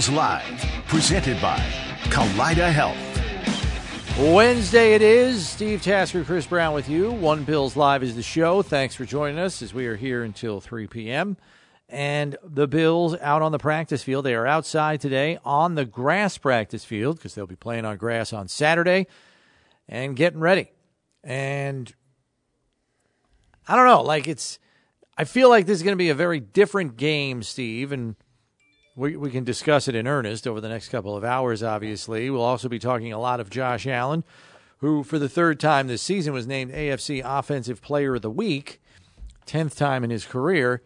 Bills Live, presented by Kaleida Health. Wednesday it is. Steve Tasker, Chris Brown with you. One Bills Live is the show. Thanks for joining us as we are here until 3 p.m. And the Bills out on the practice field. They are outside today on the grass practice field because they'll be playing on grass on Saturday and getting ready. And I don't know, like it's I feel like this is going to be a very different game, Steve, and we, we can discuss it in earnest over the next couple of hours, obviously. We'll also be talking a lot of Josh Allen, who, for the third time this season, was named AFC Offensive Player of the Week, 10th time in his career.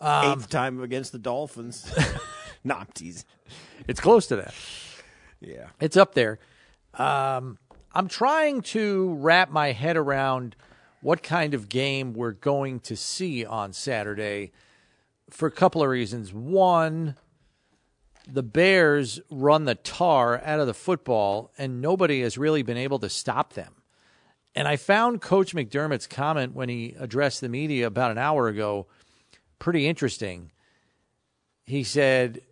Um, Eighth time against the Dolphins. no, I'm teasing. It's close to that. Yeah. It's up there. Um, I'm trying to wrap my head around – what kind of game we're going to see on Saturday for a couple of reasons. One, the Bears run the tar out of the football, and nobody has really been able to stop them. And I found Coach McDermott's comment when he addressed the media about an hour ago pretty interesting. He said,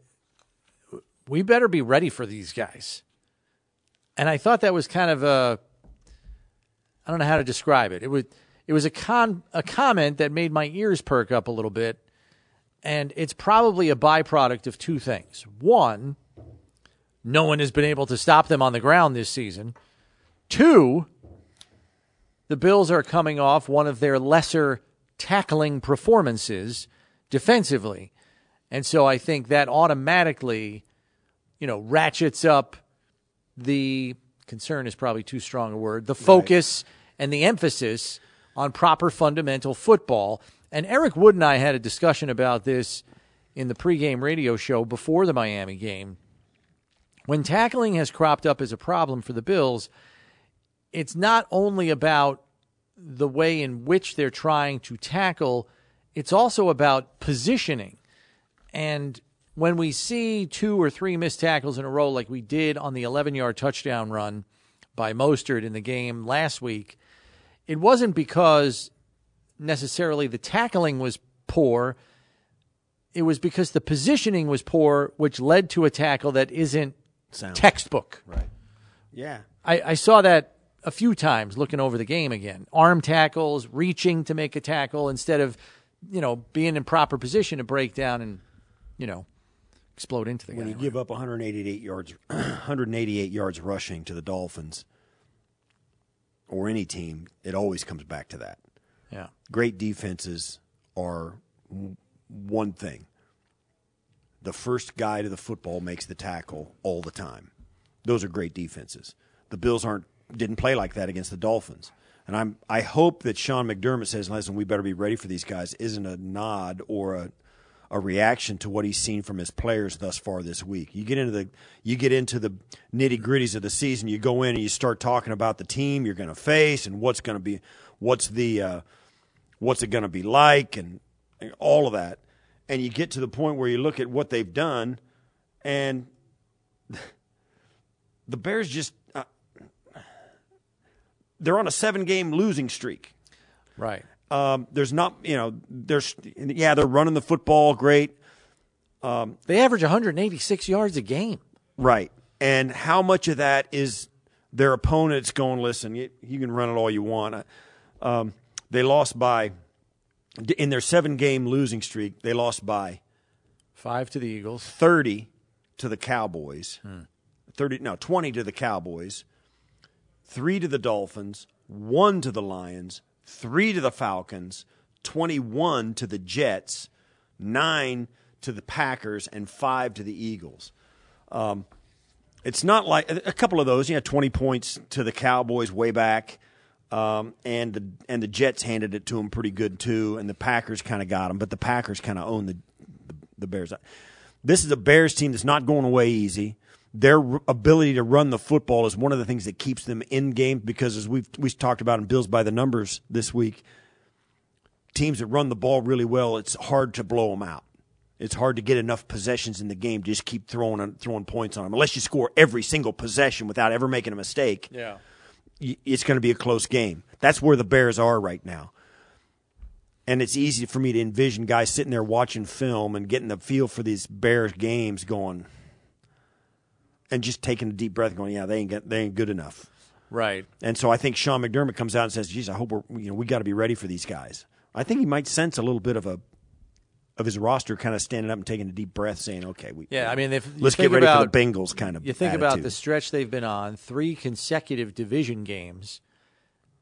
We better be ready for these guys. And I thought that was kind of a I don't know how to describe it. It was it was a con a comment that made my ears perk up a little bit, and it's probably a byproduct of two things. One, no one has been able to stop them on the ground this season. Two, the Bills are coming off one of their lesser tackling performances defensively. And so I think that automatically, you know, ratchets up the concern is probably too strong a word, the focus right. and the emphasis on proper fundamental football. And Eric Wood and I had a discussion about this in the pregame radio show before the Miami game. When tackling has cropped up as a problem for the Bills, it's not only about the way in which they're trying to tackle, it's also about positioning. And when we see two or three missed tackles in a row, like we did on the 11 yard touchdown run by Mostert in the game last week, it wasn't because necessarily the tackling was poor. It was because the positioning was poor, which led to a tackle that isn't Sound. textbook. Right. Yeah. I, I saw that a few times looking over the game again. Arm tackles, reaching to make a tackle instead of, you know, being in proper position to break down and, you know, explode into the game. when guy. you give up 188 yards, 188 yards rushing to the Dolphins or any team, it always comes back to that. Yeah. Great defenses are one thing. The first guy to the football makes the tackle all the time. Those are great defenses. The Bills aren't didn't play like that against the Dolphins. And I'm I hope that Sean McDermott says, listen, we better be ready for these guys isn't a nod or a a reaction to what he's seen from his players thus far this week. You get into the you get into the nitty gritties of the season. You go in and you start talking about the team you're going to face and what's going to be what's the uh, what's it going to be like and, and all of that. and you get to the point where you look at what they've done, and the Bears just uh, they're on a seven game losing streak. Right. Um, there's not, you know, there's yeah, they're running the football great, They average 186 yards a game. right? And how much of that is their opponents going? Listen, you, you can run it all you want. Uh, Um, they lost by in their seven game losing streak. They lost by Five to the Eagles. 30 to the Cowboys. 30 no, 20 to the Cowboys. 3 to the Dolphins, 1 to the Lions, 3 to the Falcons, 21 to the Jets, 9 to the Packers and 5 to the Eagles. Um, it's not like a couple of those, yeah, 20 points to the Cowboys way back. Um, and the and the Jets handed it to them pretty good too, and the Packers kind of got them, but the Packers kind of own the, the the Bears. This is a Bears team that's not going away easy. Their r- ability to run the football is one of the things that keeps them in game because, as we've we talked about in Bills by the numbers this week, teams that run the ball really well, it's hard to blow them out. It's hard to get enough possessions in the game to just keep throwing throwing points on them. Unless you score every single possession without ever making a mistake, Yeah. It's going to be a close game. That's where the Bears are right now. And it's easy for me to envision guys sitting there watching film and getting the feel for these Bears games going and just taking a deep breath and going, yeah, they ain't get, they ain't good enough. Right. And so I think Sean McDermott comes out and says, "Geez, I hope we're you know we got to be ready for these guys." I think he might sense a little bit of a of his roster kind of standing up and taking a deep breath, saying, "Okay, we Yeah, I mean, if let's get ready about- for the Bengals." Kind of You think about the stretch they've been on, three consecutive division games.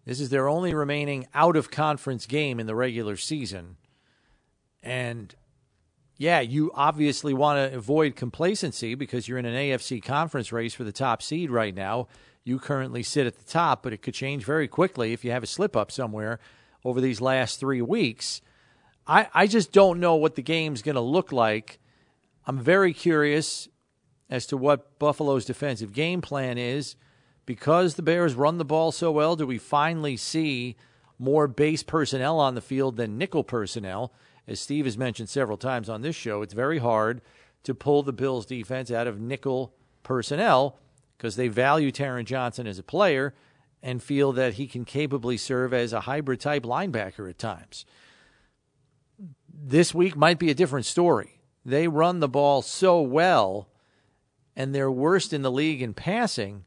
This is their only remaining out of conference game in the regular season. And yeah, you obviously want to avoid complacency because you're in an AFC conference race for the top seed right now. You currently sit at the top, but it could change very quickly if you have a slip up somewhere over these last three weeks. I, I just don't know what the game's going to look like. I'm very curious as to what Buffalo's defensive game plan is. Because the Bears run the ball so well, do we finally see more base personnel on the field than nickel personnel? As Steve has mentioned several times on this show, it's very hard to pull the Bills defense out of nickel personnel because they value Taron Johnson as a player and feel that he can capably serve as a hybrid type linebacker at times this week might be a different story. They run the ball so well, and they're worst in the league in passing.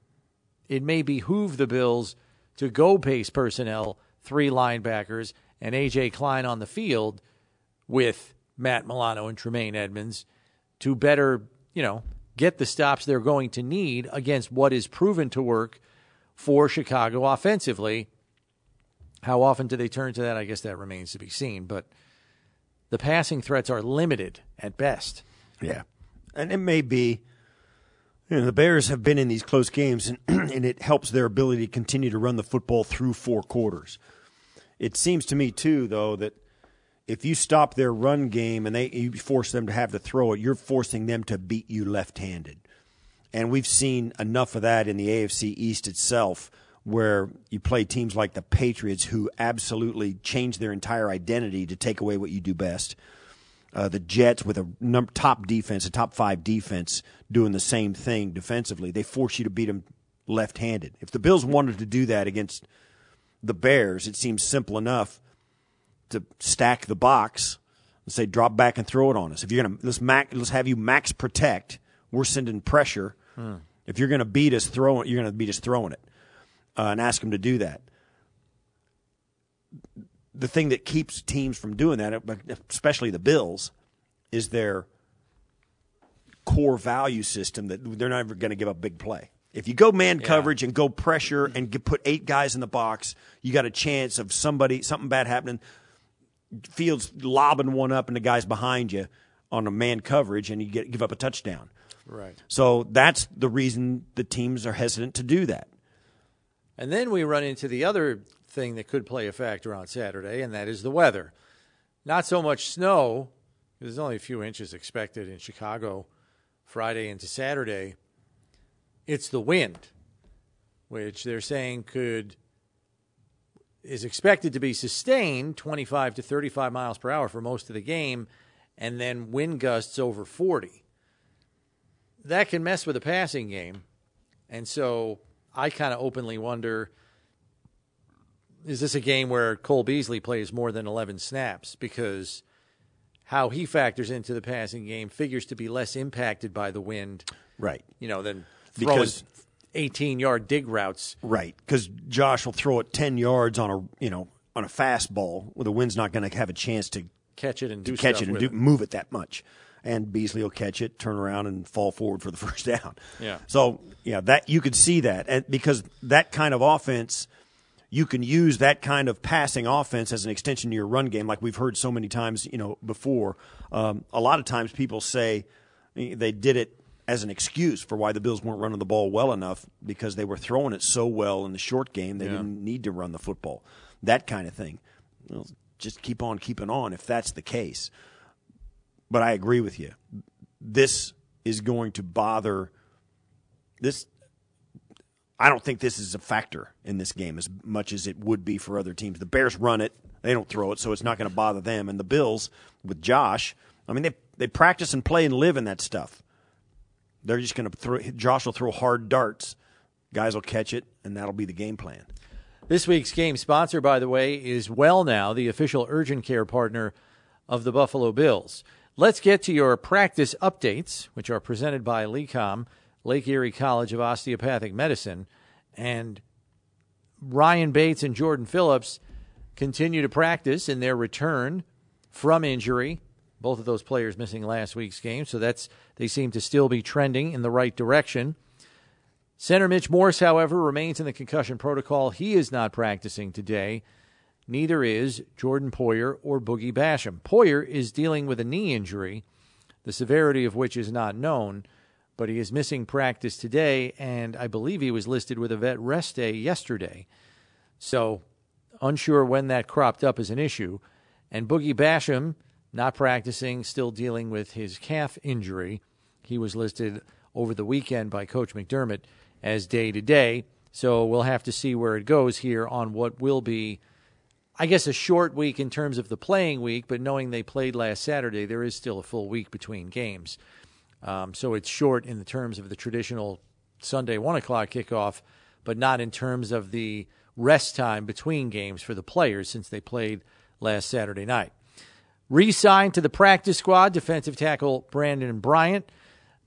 It may behoove the Bills to go base personnel, three linebackers, and A.J. Klein on the field with Matt Milano and Tremaine Edmunds to better, you know, get the stops they're going to need against what is proven to work for Chicago offensively. How often do they turn to that? I guess that remains to be seen. But the passing threats are limited at best. Yeah, and it may be. You know, the Bears have been in these close games, and, and it helps their ability to continue to run the football through four quarters. It seems to me too, though, that if you stop their run game and they you force them to have to throw it, you're forcing them to beat you left-handed. And we've seen enough of that in the AFC East itself, where you play teams like the Patriots, who absolutely change their entire identity to take away what you do best uh, the Jets with a num- top defense, a top five defense, doing the same thing defensively. They force you to beat them left-handed. If the Bills wanted to do that against the Bears, it seems simple enough to stack the box and say drop back and throw it on us. If you're gonna let's max, let's have you max protect. We're sending pressure. If you're gonna beat us throwing, you're gonna beat us throwing it, uh, and ask them to do that the thing that keeps teams from doing that, especially the Bills, is their core value system that they're not never going to give up big play. If you go man coverage and go pressure and get, put eight guys in the box, you got a chance of somebody something bad happening. Fields lobbing one up and the guys behind you on a man coverage, and you get give up a touchdown. Right. So that's the reason the teams are hesitant to do that. And then we run into the other thing that could play a factor on Saturday, and that is the weather. Not so much snow, there's only a few inches expected in Chicago Friday into Saturday. It's the wind, which they're saying could is expected to be sustained 25 to 35 miles per hour for most of the game and then wind gusts over 40. That can mess with a passing game. And so I kind of openly wonder is this a game where Cole Beasley plays more than 11 snaps? Because how he factors into the passing game figures to be less impacted by the wind, Right. you know, than throwing Because- 18 yard dig routes. Right, because Josh will throw it ten yards on a you know on a fastball where the wind's not going to have a chance to Catch it and do catch it and do, move it that much. And Beasley will catch it, turn around, and fall forward for the first down. Yeah. So yeah, that you could see that, and because that kind of offense, you can use that kind of passing offense as an extension to your run game, like we've heard so many times, you know, before. Um, a lot of times people say they did it as an excuse for why the Bills weren't running the ball well enough because they were throwing it so well in the short game they Yeah. didn't need to run the football. That kind of thing. Well, just keep on keeping on if that's the case. But I agree with you. This is going to bother this I don't think this is a factor in this game as much as it would be for other teams. The Bears run it, they don't throw it, so it's not going to bother them. And the Bills with Josh, I mean they they practice and play and live in that stuff. They're just going to throw Josh will throw hard darts. Guys will catch it and that'll be the game plan. This week's game sponsor, by the way, is WellNow, the official urgent care partner of the Buffalo Bills. Let's get to your practice updates, which are presented by LECOM, Lake Erie College of Osteopathic Medicine. And Ryan Bates and Jordan Phillips continue to practice in their return from injury. Both of those players missing last week's game, so that's they seem to still be trending in the right direction. Center Mitch Morse, however, remains in the concussion protocol. He is not practicing today. Neither is Jordan Poyer or Boogie Basham. Poyer is dealing with a knee injury, the severity of which is not known, but he is missing practice today, and I believe he was listed with a vet rest day yesterday. So, unsure when that cropped up as an issue. And Boogie Basham, not practicing, still dealing with his calf injury. He was listed over the weekend by Coach McDermott as day to day. So we'll have to see where it goes here on what will be, I guess, a short week in terms of the playing week, but knowing they played last Saturday, there is still a full week between games. Um, so it's short in the terms of the traditional Sunday 1 o'clock kickoff, but not in terms of the rest time between games for the players since they played last Saturday night. Re signed to the practice squad, defensive tackle Brandon Bryant.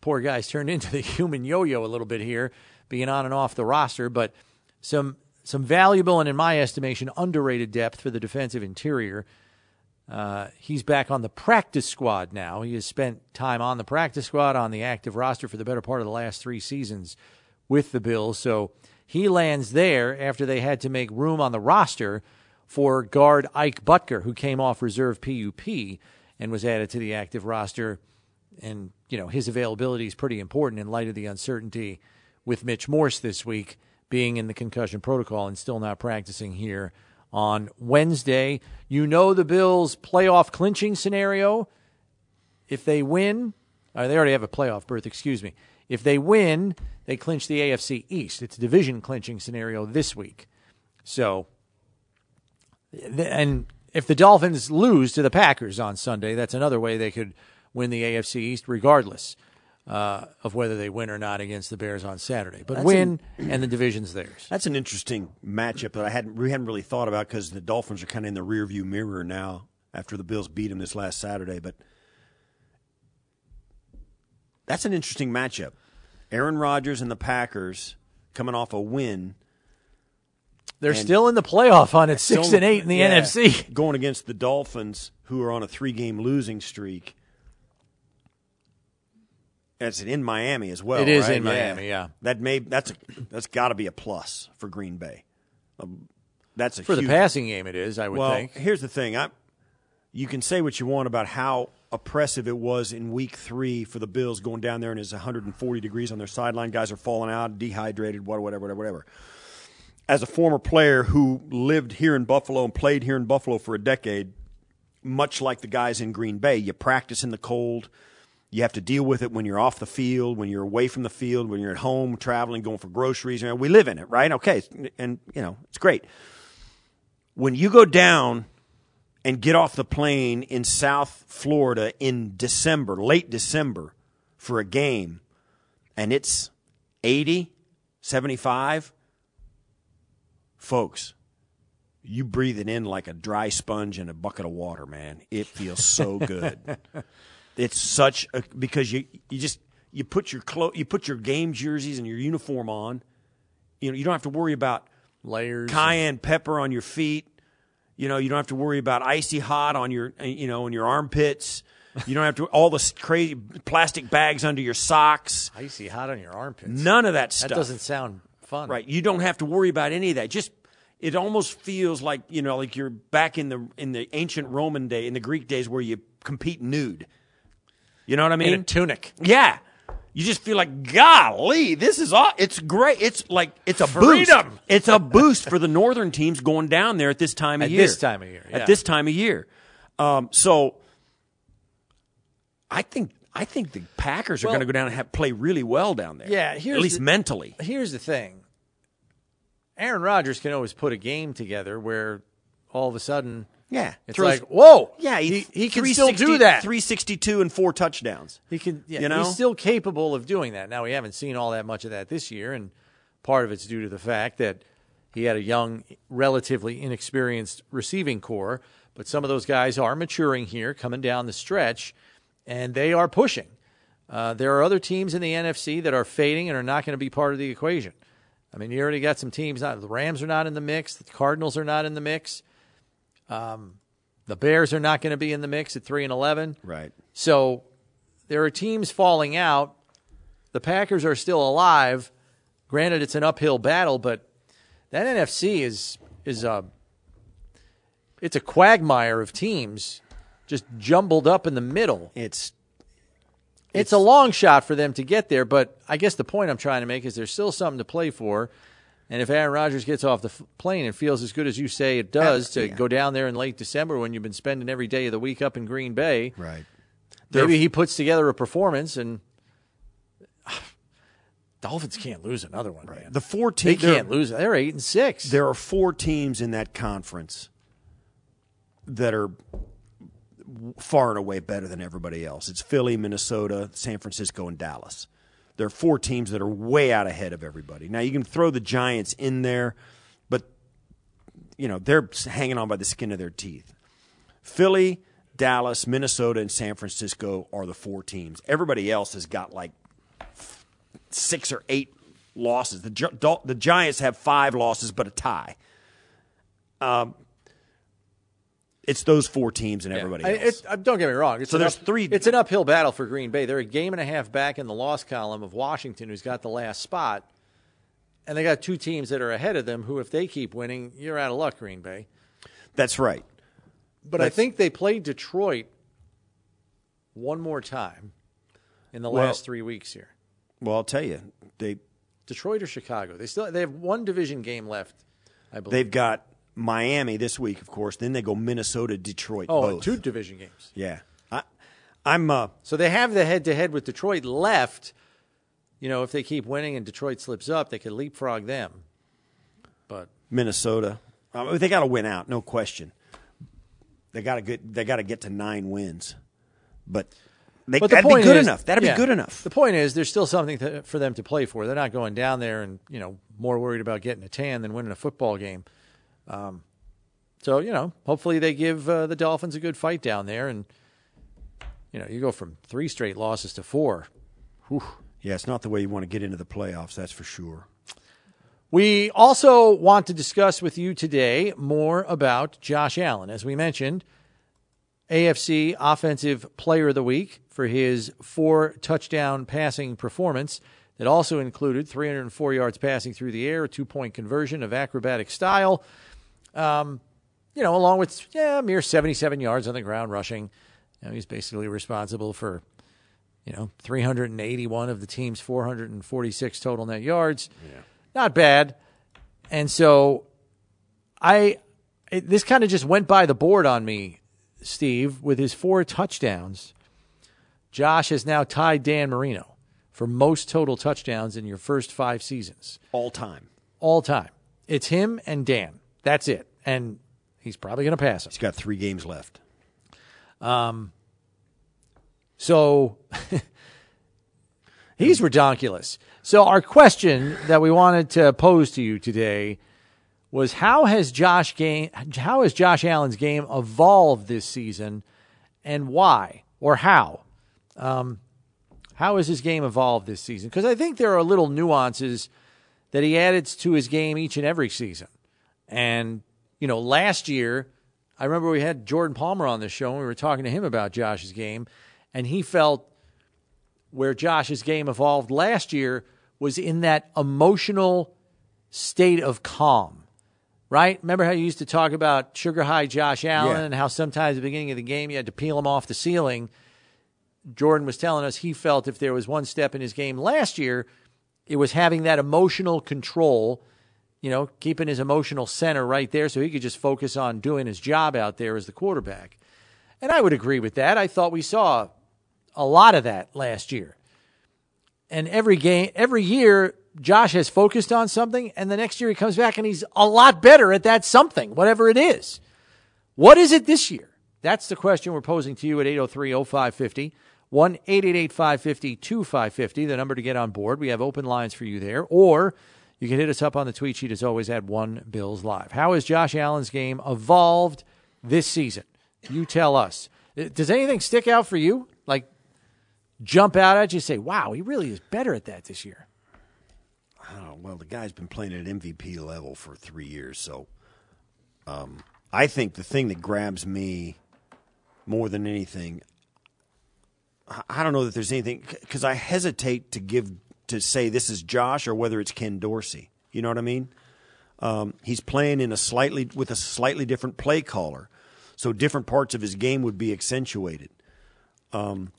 Poor guy's turned into the human yo yo a little bit here, being on and off the roster, but some some valuable and, in my estimation, underrated depth for the defensive interior. Uh, he's back on the practice squad now. He has spent time on the practice squad, on the active roster for the better part of the last three seasons with the Bills. So he lands there after they had to make room on the roster for guard Ike Boettger, who came off reserve PUP and was added to the active roster. And, you know, his availability is pretty important in light of the uncertainty with Mitch Morse this week being in the concussion protocol and still not practicing here on Wednesday. You know the Bills' playoff clinching scenario. If they win, or they already have a playoff berth, excuse me. If they win, they clinch the AFC East. It's a division clinching scenario this week. So, and if the Dolphins lose to the Packers on Sunday, that's another way they could win the AFC East, regardless uh, of whether they win or not against the Bears on Saturday. But That's win, and the division's theirs. That's an interesting matchup that I hadn't we hadn't really thought about because the Dolphins are kind of in the rearview mirror now after the Bills beat them this last Saturday. But that's an interesting matchup. Aaron Rodgers and the Packers coming off a win. They're And- still in the playoff hunt at six Still- and eight in the yeah, NFC. going against the Dolphins, who are on a three-game losing streak. It's in Miami as well. It is right? in Miami, yeah. That may that's a, that's got to be a plus for Green Bay. Um, that's a For the passing game, it is, I would well, think. here's the thing. I, you can say what you want about how oppressive it was in week three for the Bills going down there and it's 140 degrees on their sideline. Guys are falling out, dehydrated, whatever, whatever, whatever, whatever. As a former player who lived here in Buffalo and played here in Buffalo for a decade, much like the guys in Green Bay, you practice in the cold. You have to deal with it when you're off the field, when you're away from the field, when you're at home, traveling, going for groceries. We live in it, right? Okay, and you know it's great. When you go down and get off the plane in South Florida in December, late December, for a game, and it's 80, 75, folks, you breathe it in like a dry sponge in a bucket of water, man. It feels so good. it's such a because you you just you put your clo- you put your game jerseys and your uniform on. You know, you don't have to worry about Layers. cayenne pepper on your feet. You know, you don't have to worry about icy hot on your you know in your armpits. You don't have to all the crazy plastic bags under your socks. Icy hot on your armpits. None of that stuff. That doesn't sound fun. Right. You don't have to worry about any of that. Just it almost feels like, you know, like you're back in the in the ancient Roman day, in the Greek days where you compete nude. You know what I mean? In a tunic. Yeah. You just feel like, golly, this is all. It's great. It's like it's a Freedom. boost. It's a boost for the northern teams going down there at this time of year. At year. this time of year, yeah. At this time of year. Um, so, I think I think the Packers are going to go down and have, play really well down there. Yeah, here's at least the- mentally. Here's the thing. Aaron Rodgers can always put a game together where all of a sudden Yeah, it's throws- like, whoa, Yeah, he, he can still do that. 362 and four touchdowns. He can, yeah, You know? he's still capable of doing that. Now we haven't seen all that much of that this year, and part of it's due to the fact that he had a young, relatively inexperienced receiving corps. But some of those guys are maturing here, coming down the stretch, and they are pushing. Uh, there are other teams in the NFC that are fading and are not going to be part of the equation. I mean, you already got some teams. Not the Rams are not in the mix. The Cardinals are not in the mix. Um, the Bears are not going to be in the mix at three and eleven. Right. So there are teams falling out. The Packers are still alive. Granted, it's an uphill battle, but that NFC is is a it's a quagmire of teams just jumbled up in the middle. It's It's a long shot for them to get there, but I guess the point I'm trying to make is there's still something to play for. And if Aaron Rodgers gets off the f- plane and feels as good as you say it does to yeah. go down there in late December when you've been spending every day of the week up in Green Bay, right. maybe he puts together a performance and Dolphins can't lose another one, man. The four teams They can't lose. They're eight and six. There are four teams in that conference that are far and away better than everybody else. It's Philly, Minnesota, San Francisco, and Dallas. There are four teams that are way out ahead of everybody. Now you can throw the Giants in there, but you know they're hanging on by the skin of their teeth. Philly, Dallas, Minnesota, and San Francisco are the four teams. Everybody else has got like six or eight losses. The the Giants have five losses, but a tie. Um, it's those four teams and everybody I- else. it- uh, don't get me wrong. It's So an there's up- three- It's an uphill battle for Green Bay. They're a game and a half back in the loss column of Washington, who's got the last spot, and they got two teams that are ahead of them. Who, if they keep winning, you're out of luck, Green Bay. That's right. But I think they played Detroit one more time in the Well- last three weeks here. Well, I'll tell you, they Detroit or Chicago? They still they have one division game left. I believe. they've got Miami this week, of course. Then they go Minnesota, Detroit. oh, both. two division games. Yeah, I, I'm. Uh, So they have the head to head with Detroit left. You know, if they keep winning and Detroit slips up, they could leapfrog them. But Minnesota. I mean, they got to win out, no question. They got to get. They got to get to nine wins, but they, but the that'd point be good is, enough. That'd yeah, be good enough. The point is, there's still something to, for them to play for. They're not going down there and you know more worried about getting a tan than winning a football game. Um, so you know, hopefully they give uh, the Dolphins a good fight down there, and you know, you go from three straight losses to four. Yeah, it's not the way you want to get into the playoffs. That's for sure. We also want to discuss with you today more about Josh Allen. As we mentioned, AFC Offensive Player of the Week for his four touchdown passing performance that also included 304 yards passing through the air, a two point conversion of acrobatic style. Um, you know, along with yeah, mere 77 yards on the ground rushing. You know, he's basically responsible for you know 381 of the team's 446 total net yards. Not bad. And so I it, this kind of just went by the board on me, Steve, with his four touchdowns. Josh has now tied Dan Marino for most total touchdowns in your first 5 seasons All time. all time. It's him and Dan. That's it. And He's probably going to pass him. He's got three games left. Um, So he's ridiculous. So our question that we wanted to pose to you today was how has Josh game how has Josh Allen's game evolved this season and why or how? Um, how has his game evolved this season? Because I think there are little nuances that he added to his game each and every season. And, you know, last year, I remember we had Jordan Palmer on the show and we were talking to him about Josh's game, and he felt where Josh's game evolved last year was in that emotional state of calm. Right? Remember how you used to talk about sugar high Josh Allen Yeah. and how sometimes at the beginning of the game you had to peel him off the ceiling? Jordan was telling us he felt if there was one step in his game last year, it was having that emotional control, you know, keeping his emotional center right there so he could just focus on doing his job out there as the quarterback. And I would agree with that. I thought we saw a lot of that last year. And every game, every year, Josh has focused on something, and the next year he comes back and he's a lot better at that something, whatever it is. What is it this year? That's the question we're posing to you at 803 0550. 1 888 550 2550, the number to get on board. We have open lines for you there. Or you can hit us up on the tweet sheet as always at One Bills Live. How has Josh Allen's game evolved this season? You tell us. Uh, Does anything stick out for you? Like jump out at you, say, wow, he really is better at that this year. Oh, well, the guy's been playing at MVP level for three years, so um, I think the thing that grabs me more than anything, I- I don't know that there's anything because I hesitate to give to say this is Josh or whether it's Ken Dorsey. You know what I mean? Um, he's playing in a slightly with a slightly different play caller, so different parts of his game would be accentuated. Um,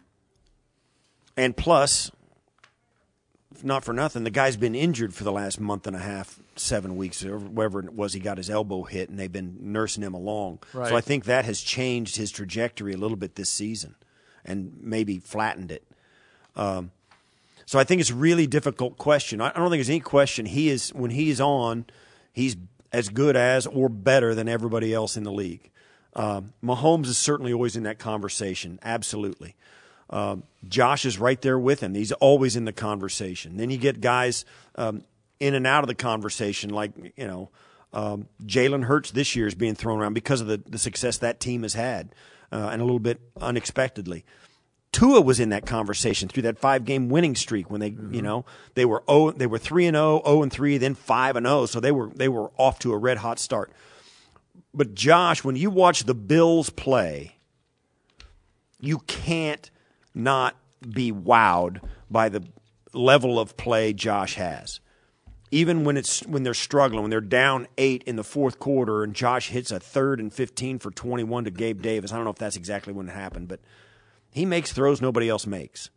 and plus, not for nothing, the guy's been injured for the last month and a half, seven weeks, or whatever it was. He got his elbow hit, and they've been nursing him along. Right. So I think that has changed his trajectory a little bit this season, and maybe flattened it. Um, so I think it's a really difficult question. I don't think there's any question. He is when he is on, he's as good as or better than everybody else in the league. Um, Mahomes is certainly always in that conversation. Absolutely. Um, Josh is right there with him. He's always in the conversation. Then you get guys um, in and out of the conversation, like you know, um, Jalen Hurts this year is being thrown around because of the, the success that team has had, uh, and a little bit unexpectedly. Tua was in that conversation through that five game winning streak when they, you mm-hmm. know, they were oh they were three and 0, 0 and three, then five and zero, so they were they were off to a red hot start. But Josh, when you watch the Bills play, you can't not be wowed by the level of play Josh has. Even when it's when they're struggling, when they're down eight in the fourth quarter, and Josh hits a third and fifteen for twenty one to Gabe Davis. I don't know if that's exactly when it happened, but he makes throws nobody else makes.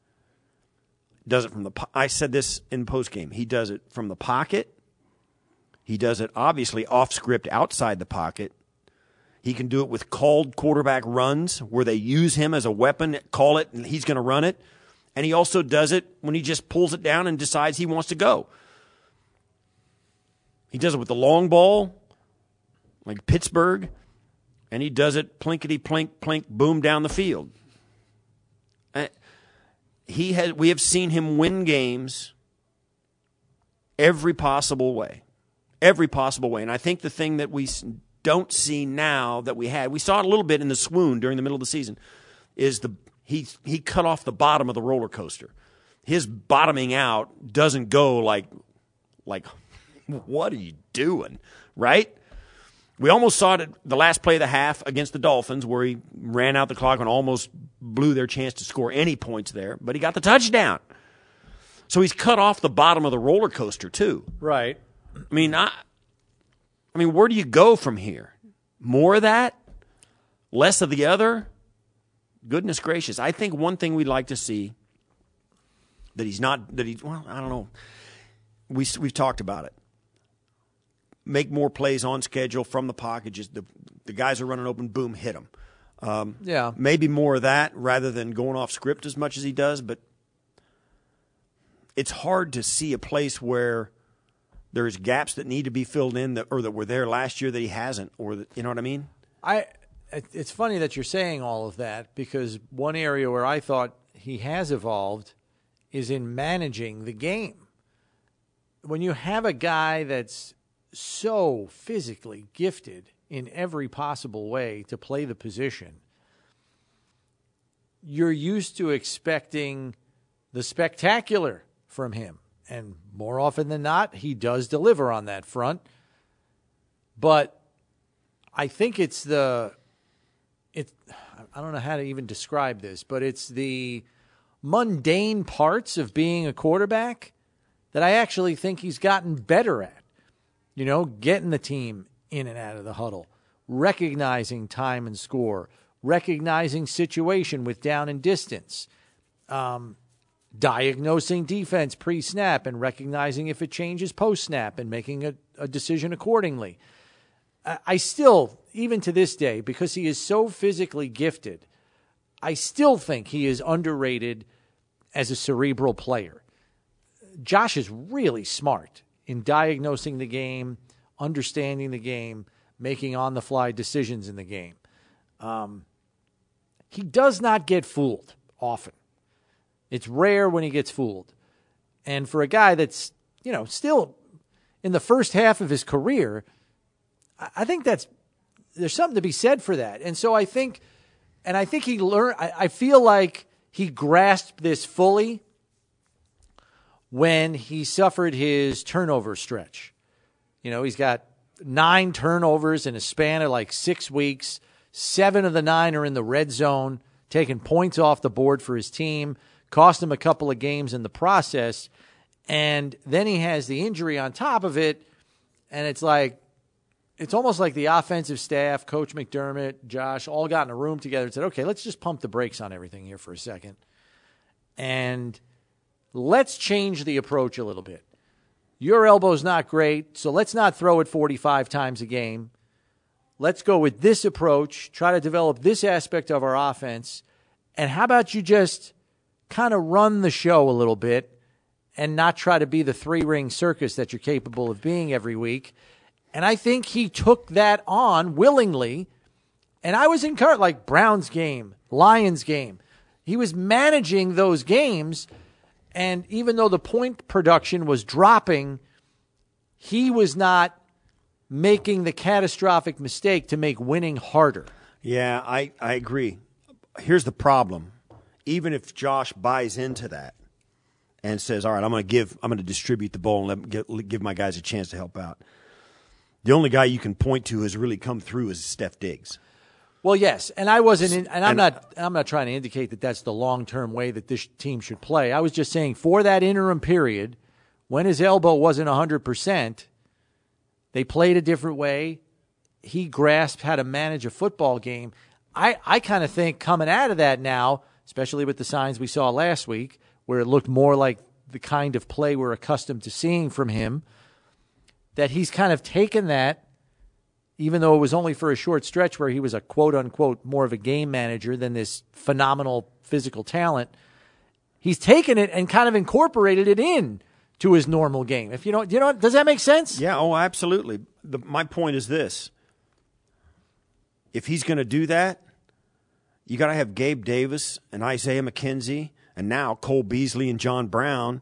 Does it from the? po- I said this in post game. He does it from the pocket. He does it obviously off script outside the pocket. He can do it with called quarterback runs where they use him as a weapon, call it, and he's going to run it. And he also does it when he just pulls it down and decides he wants to go. He does it with the long ball, like Pittsburgh, and he does it plinkety plink plink boom down the field. He has. We have seen him win games every possible way, every possible way. And I think the thing that we don't see now that we had, we saw it a little bit in the swoon during the middle of the season, is the he he cut off the bottom of the roller coaster. His bottoming out doesn't go like like what are you doing, right? We almost saw it at the last play of the half against the Dolphins, where he ran out the clock and almost blew their chance to score any points there, but he got the touchdown. So he's cut off the bottom of the roller coaster too. Right. I mean, I, I mean, where do you go from here? More of that, less of the other. Goodness gracious! I think one thing we'd like to see that he's not that he well, I don't know. We we've talked about it. Make more plays on schedule from the pocket. Just the the guys are running open, boom, hit them. Um, Yeah. maybe more of that rather than going off script as much as he does. But it's hard to see a place where there's gaps that need to be filled in that or that were there last year that he hasn't, or that, you know what I mean? I. It's funny that you're saying all of that because one area where I thought he has evolved is in managing the game. When you have a guy that's so physically gifted in every possible way to play the position, you're used to expecting the spectacular from him. And more often than not, he does deliver on that front. But I think it's the it I don't know how to even describe this, but it's the mundane parts of being a quarterback that I actually think he's gotten better at. You know, getting the team in and out of the huddle, recognizing time and score, recognizing situation with down and distance, um, diagnosing defense pre snap and recognizing if it changes post snap and making a, a decision accordingly. I, I still, even to this day, because he is so physically gifted, I still think he is underrated as a cerebral player. Josh is really smart in diagnosing the game, understanding the game, making on the fly decisions in the game. Um, he does not get fooled often. It's rare when he gets fooled. And for a guy that's, you know, still in the first half of his career, I think that's there's something to be said for that. And so I think, and I think he learned. I, I feel like he grasped this fully when he suffered his turnover stretch. You know, he's got nine turnovers in a span of like six weeks. Seven of the nine are in the red zone, taking points off the board for his team, cost him a couple of games in the process. And then he has the injury on top of it. And it's like, it's almost like the offensive staff, Coach McDermott, Josh, all got in a room together and said, okay, let's just pump the brakes on everything here for a second. And let's change the approach a little bit. Your elbow's not great, so let's not throw it 45 times a game. Let's go with this approach, try to develop this aspect of our offense. And how about you just kind of run the show a little bit and not try to be the three ring circus that you're capable of being every week? And I think he took that on willingly. And I was in encouraged, like Browns game, Lions game. He was managing those games. And even though the point production was dropping, he was not making the catastrophic mistake to make winning harder. Yeah, I, I agree. Here's the problem. Even if Josh buys into that and says, "All right, I'm going to give, I'm going to distribute the ball and get, give my guys a chance to help out," the only guy you can point to has really come through is Steph Diggs. Well, yes, and I wasn't, in, and I'm And- not, I'm not trying to indicate that that's the long term way that this team should play. I was just saying for that interim period, when his elbow wasn't 100 percent, they played a different way. He grasped how to manage a football game. I, I kind of think coming out of that now, especially with the signs we saw last week, where it looked more like the kind of play we're accustomed to seeing from him, that he's kind of taken that even though it was only for a short stretch where he was a quote unquote more of a game manager than this phenomenal physical talent, he's taken it and kind of incorporated it in to his normal game. If you know, you know, does that make sense? Yeah, oh, absolutely. The, my point is this: if he's going to do that, you got to have Gabe Davis and Isaiah McKenzie, and now Cole Beasley and John Brown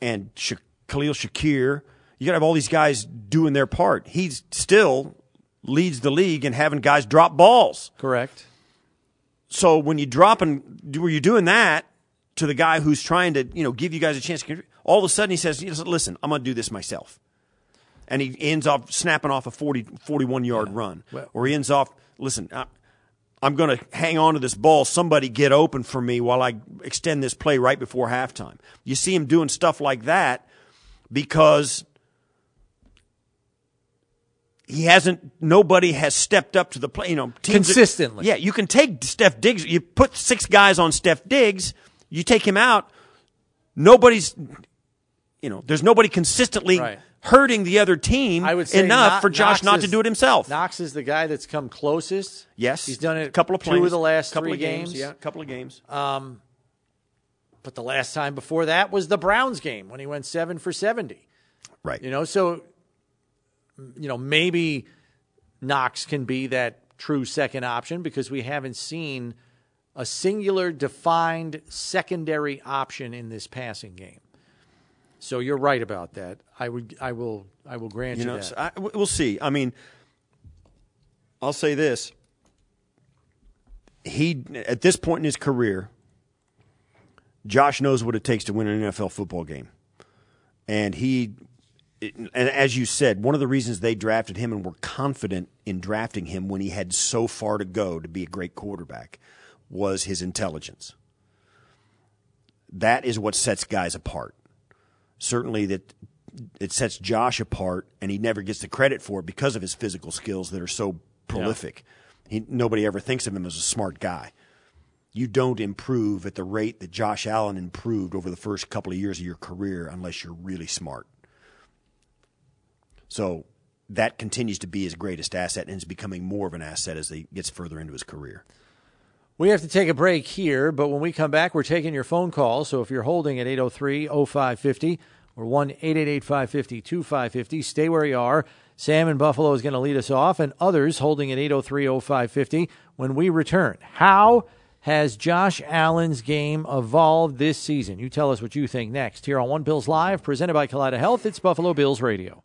and Sha- Khalil Shakir. You got to have all these guys doing their part. He's still leads the league in having guys drop balls. Correct. So when you drop and were you doing that to the guy who's trying to you know give you guys a chance? to All of a sudden he says, "Listen, I'm going to do this myself," and he ends up snapping off a 40, 41 yard run, Well- or he ends off. Listen, I, I'm going to hang on to this ball. Somebody get open for me while I extend this play right before halftime. You see him doing stuff like that because he hasn't. Nobody has stepped up to the play. You know, teams are- Consistently. yeah, you can take Steph Diggs. You put six guys on Steph Diggs. You take him out. Nobody's. You know, there's nobody consistently Right. hurting the other team I would say enough for Josh Knox not to do it himself. Knox is the guy that's come closest. yes, he's done it. A couple of two plays, of the last couple three of games. games. Yeah, a couple of games. Um, But the last time before that was the Browns game when he went seven for seventy. right. You know, so you know maybe Knox can be that true second option because we haven't seen a singular defined secondary option in this passing game. So you're right about that. I would I will I will grant you, You know, that. so I, we'll see. I mean, I'll say this: he at this point in his career, Josh knows what it takes to win an NFL football game, and he, and as you said, one of the reasons they drafted him and were confident in drafting him when he had so far to go to be a great quarterback was his intelligence. That is what sets guys apart. Certainly, that it sets Josh apart, and he never gets the credit for it because of his physical skills that are so prolific. He, nobody ever thinks of him as a smart guy. You don't improve at the rate that Josh Allen improved over the first couple of years of your career unless you're really smart. So that continues to be his greatest asset and is becoming more of an asset as he gets further into his career. We have to take a break here, but when we come back, we're taking your phone calls. So if you're holding at 803 0550 or 1 888 550 2550, stay where you are. Sam in Buffalo is going to lead us off, and others holding at 803 0550 when we return. How has Josh Allen's game evolved this season? You tell us what you think next here on One Bills Live, presented by Kaleida Health. It's Buffalo Bills Radio.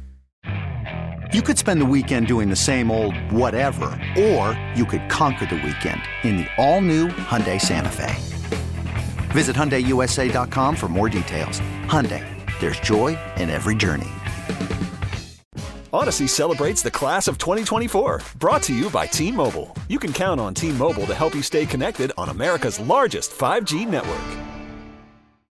You could spend the weekend doing the same old whatever, or you could conquer the weekend in the all-new Hyundai Santa Fe. Visit HyundaiUSA.com for more details. Hyundai, there's joy in every journey. Audacy celebrates the class of 2024, brought to you by T Mobile. You can count on T Mobile to help you stay connected on America's largest 5G network.